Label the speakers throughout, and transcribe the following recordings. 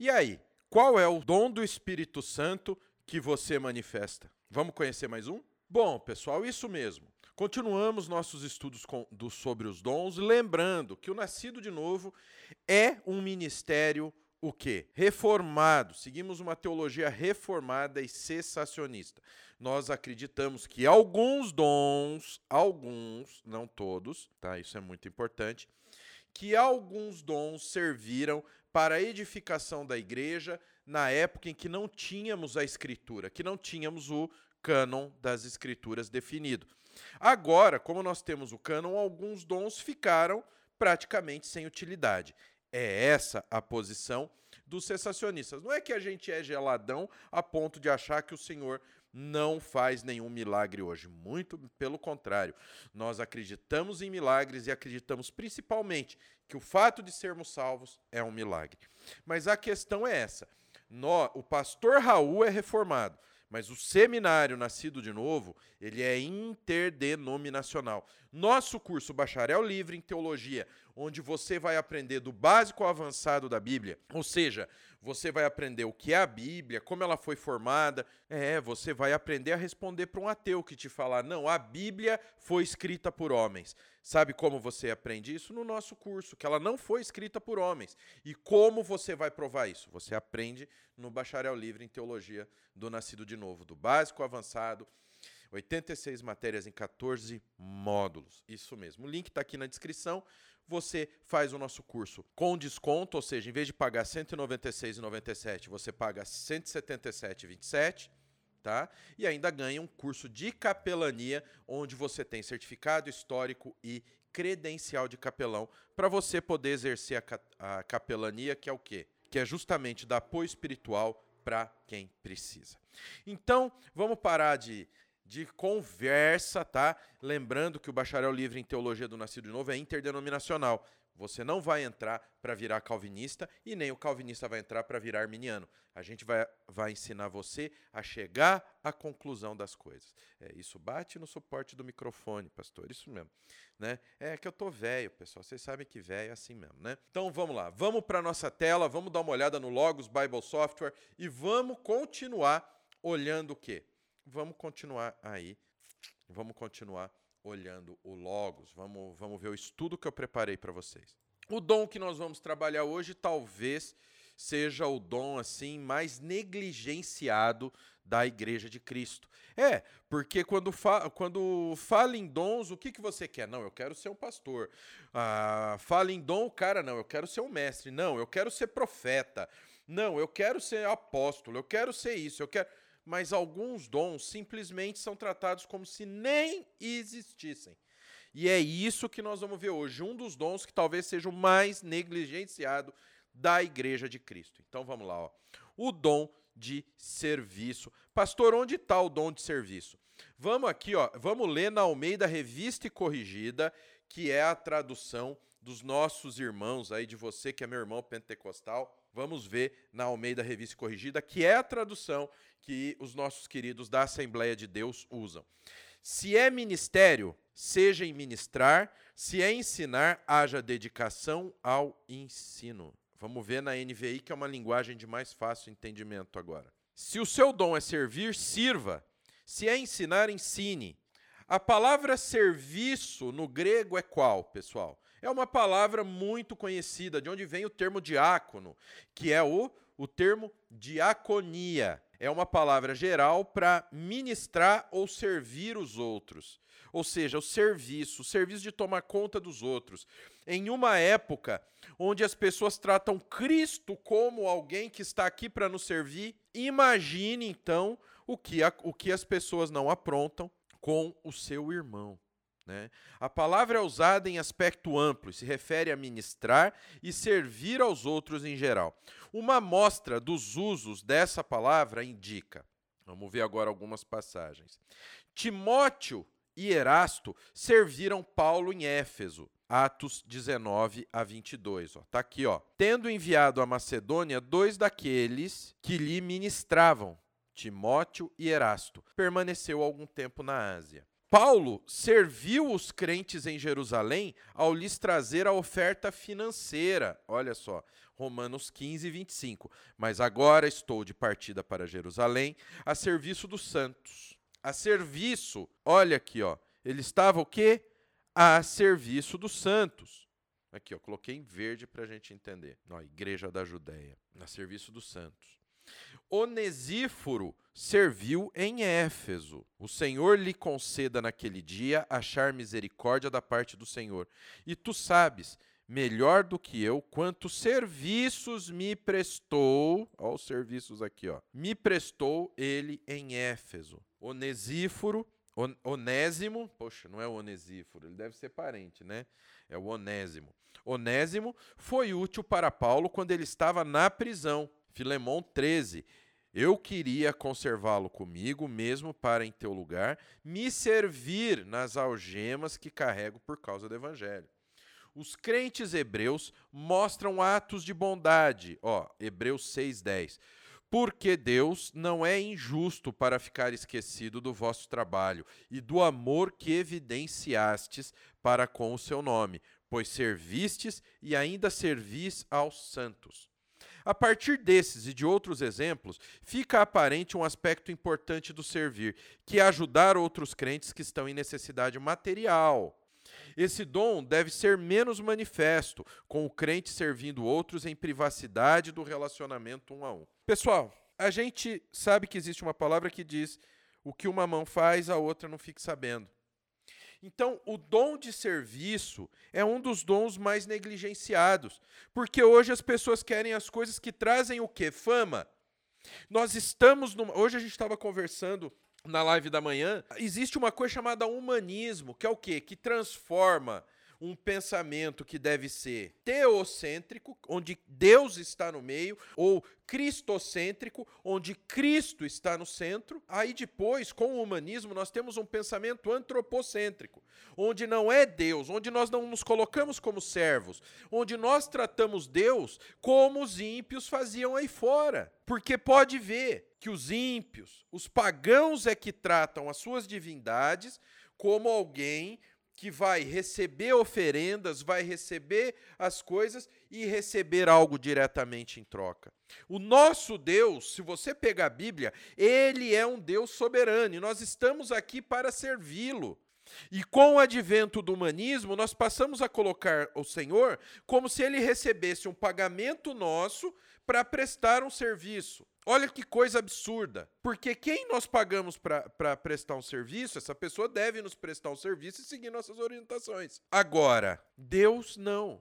Speaker 1: E aí, qual é o dom do Espírito Santo que você manifesta? Vamos conhecer mais um? Bom, pessoal, isso mesmo. Continuamos nossos estudos com, do, sobre os dons, lembrando que o nascido de novo é um ministério o quê? Reformado. Seguimos uma teologia reformada e cessacionista. Nós acreditamos que alguns dons, alguns, não todos, tá? Isso é muito importante, que alguns dons serviram para a edificação da igreja na época em que não tínhamos a escritura, que não tínhamos o cânon das escrituras definido. Agora, como nós temos o cânon, alguns dons ficaram praticamente sem utilidade. É essa a posição dos cessacionistas. Não é que a gente é geladão a ponto de achar que o Senhor não faz nenhum milagre hoje. Muito pelo contrário. Nós acreditamos em milagres e acreditamos principalmente que o fato de sermos salvos é um milagre. Mas a questão é essa. o pastor Raul é reformado. Mas o seminário Nascido de Novo, ele é interdenominacional. Nosso curso Bacharel Livre em Teologia, onde você vai aprender do básico ao avançado da Bíblia, ou seja, você vai aprender o que é a Bíblia, como ela foi formada. É, você vai aprender a responder para um ateu que te falar: não, a Bíblia foi escrita por homens. Sabe como você aprende isso? No nosso curso, que ela não foi escrita por homens. E como você vai provar isso? Você aprende no Bacharel Livre em Teologia do Nascido de Novo, do básico ao avançado. 86 matérias em 14 módulos. Isso mesmo. O link está aqui na descrição você faz o nosso curso com desconto, ou seja, em vez de pagar R$ 196,97, você paga R$ 177,27. Tá? E ainda ganha um curso de capelania, onde você tem certificado histórico e credencial de capelão, para você poder exercer a, ca a capelania, que é o quê? Que é justamente dar apoio espiritual para quem precisa. Então, vamos parar de de conversa, tá? Lembrando que o bacharel livre em teologia do nascido de novo é interdenominacional. Você não vai entrar para virar calvinista e nem o calvinista vai entrar para virar arminiano. A gente vai, vai ensinar você a chegar à conclusão das coisas. É, isso bate no suporte do microfone, pastor, isso mesmo. Né? É que eu tô velho, pessoal. Vocês sabem que velho é assim mesmo, né? Então vamos lá, vamos para nossa tela, vamos dar uma olhada no Logos Bible Software e vamos continuar olhando o quê? vamos continuar aí, vamos continuar olhando o Logos, vamos, vamos ver o estudo que eu preparei para vocês. O dom que nós vamos trabalhar hoje talvez seja o dom assim mais negligenciado da Igreja de Cristo. É, porque quando, fa quando fala em dons, o que, que você quer? Não, eu quero ser um pastor. Ah, fala em dom, cara, não, eu quero ser um mestre. Não, eu quero ser profeta. Não, eu quero ser apóstolo. Eu quero ser isso. Eu quero mas alguns dons simplesmente são tratados como se nem existissem. E é isso que nós vamos ver hoje, um dos dons que talvez seja o mais negligenciado da Igreja de Cristo. Então vamos lá, ó. o dom de serviço. Pastor, onde está o dom de serviço? Vamos aqui, ó, vamos ler na Almeida Revista e Corrigida, que é a tradução dos nossos irmãos aí, de você que é meu irmão pentecostal. Vamos ver na Almeida Revista Corrigida, que é a tradução que os nossos queridos da Assembleia de Deus usam. Se é ministério, seja em ministrar, se é ensinar, haja dedicação ao ensino. Vamos ver na NVI, que é uma linguagem de mais fácil entendimento agora. Se o seu dom é servir, sirva. Se é ensinar, ensine. A palavra serviço no grego é qual, pessoal? É uma palavra muito conhecida, de onde vem o termo diácono, que é o, o termo diaconia é uma palavra geral para ministrar ou servir os outros. Ou seja, o serviço, o serviço de tomar conta dos outros. Em uma época onde as pessoas tratam Cristo como alguém que está aqui para nos servir, imagine então o que, a, o que as pessoas não aprontam com o seu irmão. Né? A palavra é usada em aspecto amplo, se refere a ministrar e servir aos outros em geral. Uma amostra dos usos dessa palavra indica. Vamos ver agora algumas passagens. Timóteo e Erasto serviram Paulo em Éfeso. Atos 19 a 22. Ó. Tá aqui, ó. Tendo enviado a Macedônia dois daqueles que lhe ministravam, Timóteo e Erasto, permaneceu algum tempo na Ásia. Paulo serviu os crentes em Jerusalém ao lhes trazer a oferta financeira. Olha só, Romanos 15, 25. Mas agora estou de partida para Jerusalém, a serviço dos santos. A serviço, olha aqui, ó. Ele estava o quê? A serviço dos santos. Aqui, ó, coloquei em verde para a gente entender. Ó, Igreja da Judéia, a serviço dos santos. Onesíforo serviu em Éfeso. O Senhor lhe conceda naquele dia achar misericórdia da parte do Senhor. E tu sabes melhor do que eu quantos serviços me prestou, ó os serviços aqui, ó. Me prestou ele em Éfeso. Onesíforo, on, Onésimo, poxa, não é o Onesíforo, ele deve ser parente, né? É o Onésimo. Onésimo foi útil para Paulo quando ele estava na prisão. Filemão 13. Eu queria conservá-lo comigo mesmo para, em teu lugar, me servir nas algemas que carrego por causa do evangelho. Os crentes hebreus mostram atos de bondade. Ó, Hebreus 6:10. Porque Deus não é injusto para ficar esquecido do vosso trabalho e do amor que evidenciastes para com o seu nome, pois servistes e ainda servis aos santos. A partir desses e de outros exemplos, fica aparente um aspecto importante do servir, que é ajudar outros crentes que estão em necessidade material. Esse dom deve ser menos manifesto, com o crente servindo outros em privacidade do relacionamento um a um. Pessoal, a gente sabe que existe uma palavra que diz: o que uma mão faz, a outra não fique sabendo. Então, o dom de serviço é um dos dons mais negligenciados, porque hoje as pessoas querem as coisas que trazem o quê? Fama. Nós estamos numa... hoje a gente estava conversando na live da manhã, existe uma coisa chamada humanismo, que é o quê? Que transforma um pensamento que deve ser teocêntrico, onde Deus está no meio, ou cristocêntrico, onde Cristo está no centro. Aí depois, com o humanismo, nós temos um pensamento antropocêntrico, onde não é Deus, onde nós não nos colocamos como servos, onde nós tratamos Deus como os ímpios faziam aí fora. Porque pode ver que os ímpios, os pagãos é que tratam as suas divindades como alguém que vai receber oferendas, vai receber as coisas e receber algo diretamente em troca. O nosso Deus, se você pegar a Bíblia, ele é um Deus soberano e nós estamos aqui para servi-lo. E com o advento do humanismo, nós passamos a colocar o Senhor como se ele recebesse um pagamento nosso para prestar um serviço. Olha que coisa absurda. Porque quem nós pagamos para prestar um serviço, essa pessoa deve nos prestar um serviço e seguir nossas orientações. Agora, Deus não.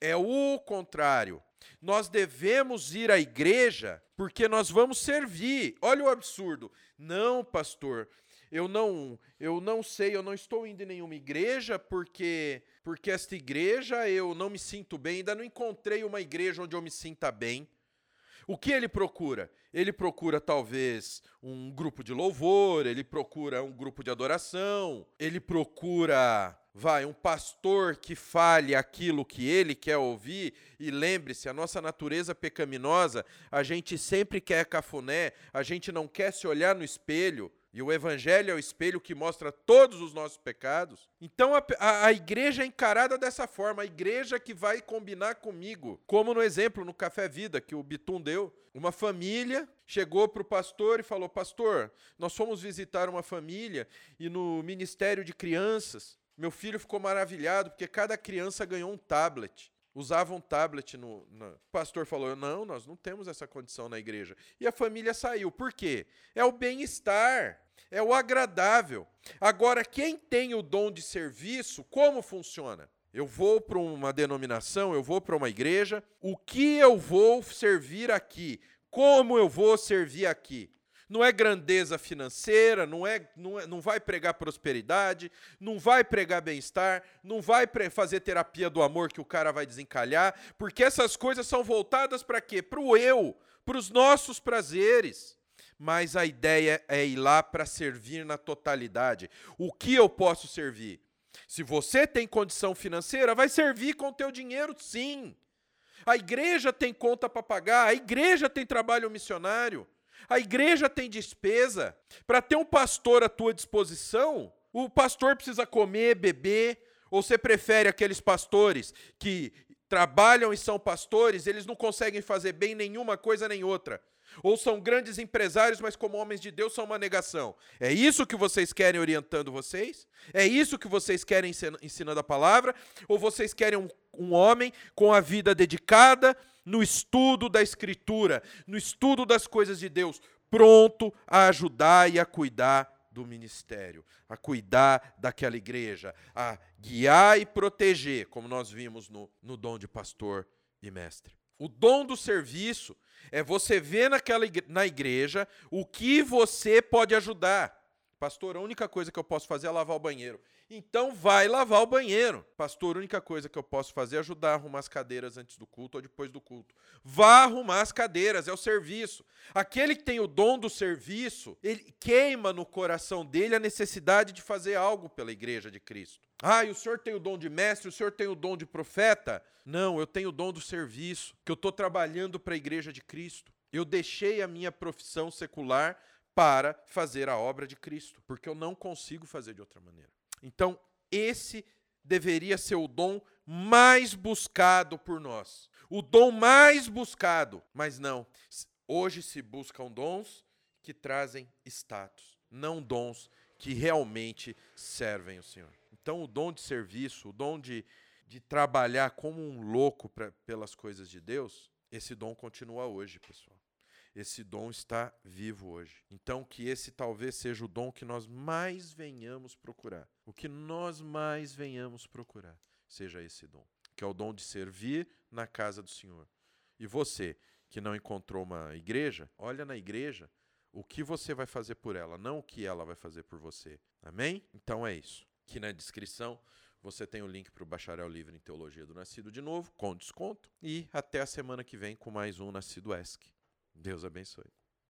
Speaker 1: É o contrário. Nós devemos ir à igreja porque nós vamos servir. Olha o absurdo. Não, pastor, eu não, eu não sei, eu não estou indo em nenhuma igreja porque porque esta igreja eu não me sinto bem, ainda não encontrei uma igreja onde eu me sinta bem. O que ele procura? Ele procura talvez um grupo de louvor, ele procura um grupo de adoração, ele procura, vai, um pastor que fale aquilo que ele quer ouvir. E lembre-se, a nossa natureza pecaminosa, a gente sempre quer cafuné, a gente não quer se olhar no espelho. E o Evangelho é o espelho que mostra todos os nossos pecados. Então a, a, a, igreja é encarada dessa forma, a igreja que vai combinar comigo. Como no exemplo no Café Vida que o Bitum deu. Uma família chegou para o pastor e falou: Pastor, nós fomos visitar uma família e no Ministério de Crianças, meu filho ficou maravilhado porque cada criança ganhou um tablet usava um tablet no, no, O pastor falou: não, nós não temos essa condição na igreja. E a família saiu. Por quê? É o bem-estar, é o agradável. Agora, quem tem o dom de serviço, como funciona? Eu vou para uma denominação, eu vou para uma igreja, o que eu vou servir aqui? Como eu vou servir aqui? Não é grandeza financeira, não, é, não, é, não vai pregar prosperidade, não vai pregar bem-estar, não vai fazer terapia do amor que o cara vai desencalhar, porque essas coisas são voltadas para quê? Para o eu, para os nossos prazeres. Mas a ideia é ir lá para servir na totalidade. O que eu posso servir? Se você tem condição financeira, vai servir com o teu dinheiro, sim. A igreja tem conta para pagar, a igreja tem trabalho missionário. A igreja tem despesa. Para ter um pastor à tua disposição, O pastor precisa comer, beber, ou você prefere aqueles pastores que trabalham e são pastores, eles não conseguem fazer bem nenhuma coisa nem outra. Ou são grandes empresários, mas como homens de Deus são uma negação. É isso que vocês querem orientando vocês? É isso que vocês querem ensinando a palavra? Ou vocês querem um, um homem com a vida dedicada no estudo da Escritura, no estudo das coisas de Deus, pronto a ajudar e a cuidar do ministério, a cuidar daquela igreja, a guiar e proteger, como nós vimos no, no dom de pastor e mestre. O dom do serviço é você ver naquela na igreja o que você pode ajudar. Pastor, a única coisa que eu posso fazer é lavar o banheiro. Então vai lavar o banheiro. Pastor, a única coisa que eu posso fazer é ajudar a arrumar as cadeiras antes do culto ou depois do culto. Vá arrumar as cadeiras, é o serviço. Aquele que tem o dom do serviço, ele queima no coração dele a necessidade de fazer algo pela igreja de Cristo. Ah, e o senhor tem o dom de mestre, o senhor tem o dom de profeta? Não, eu tenho o dom do serviço, que eu estou trabalhando para a igreja de Cristo. Eu deixei a minha profissão secular para fazer a obra de Cristo, porque eu não consigo fazer de outra maneira. Então, esse deveria ser o dom mais buscado por nós. O dom mais buscado, mas não. Hoje se buscam dons que trazem status, não dons que realmente servem o Senhor. Então, o dom de serviço, o dom de, de trabalhar como um louco pra, pelas coisas de Deus, esse dom continua hoje, pessoal. Esse dom está vivo hoje. Então, que esse talvez seja o dom que nós mais venhamos procurar. O que nós mais venhamos procurar seja esse dom, que é o dom de servir na casa do Senhor. E você, que não encontrou uma igreja, olha na igreja o que você vai fazer por ela, não o que ela vai fazer por você. Amém? Então é isso. Aqui na descrição você tem o link para o Bacharel Livre em Teologia do Nascido de Novo, com desconto. E até a semana que vem com mais um Nascido ESC. Deus abençoe.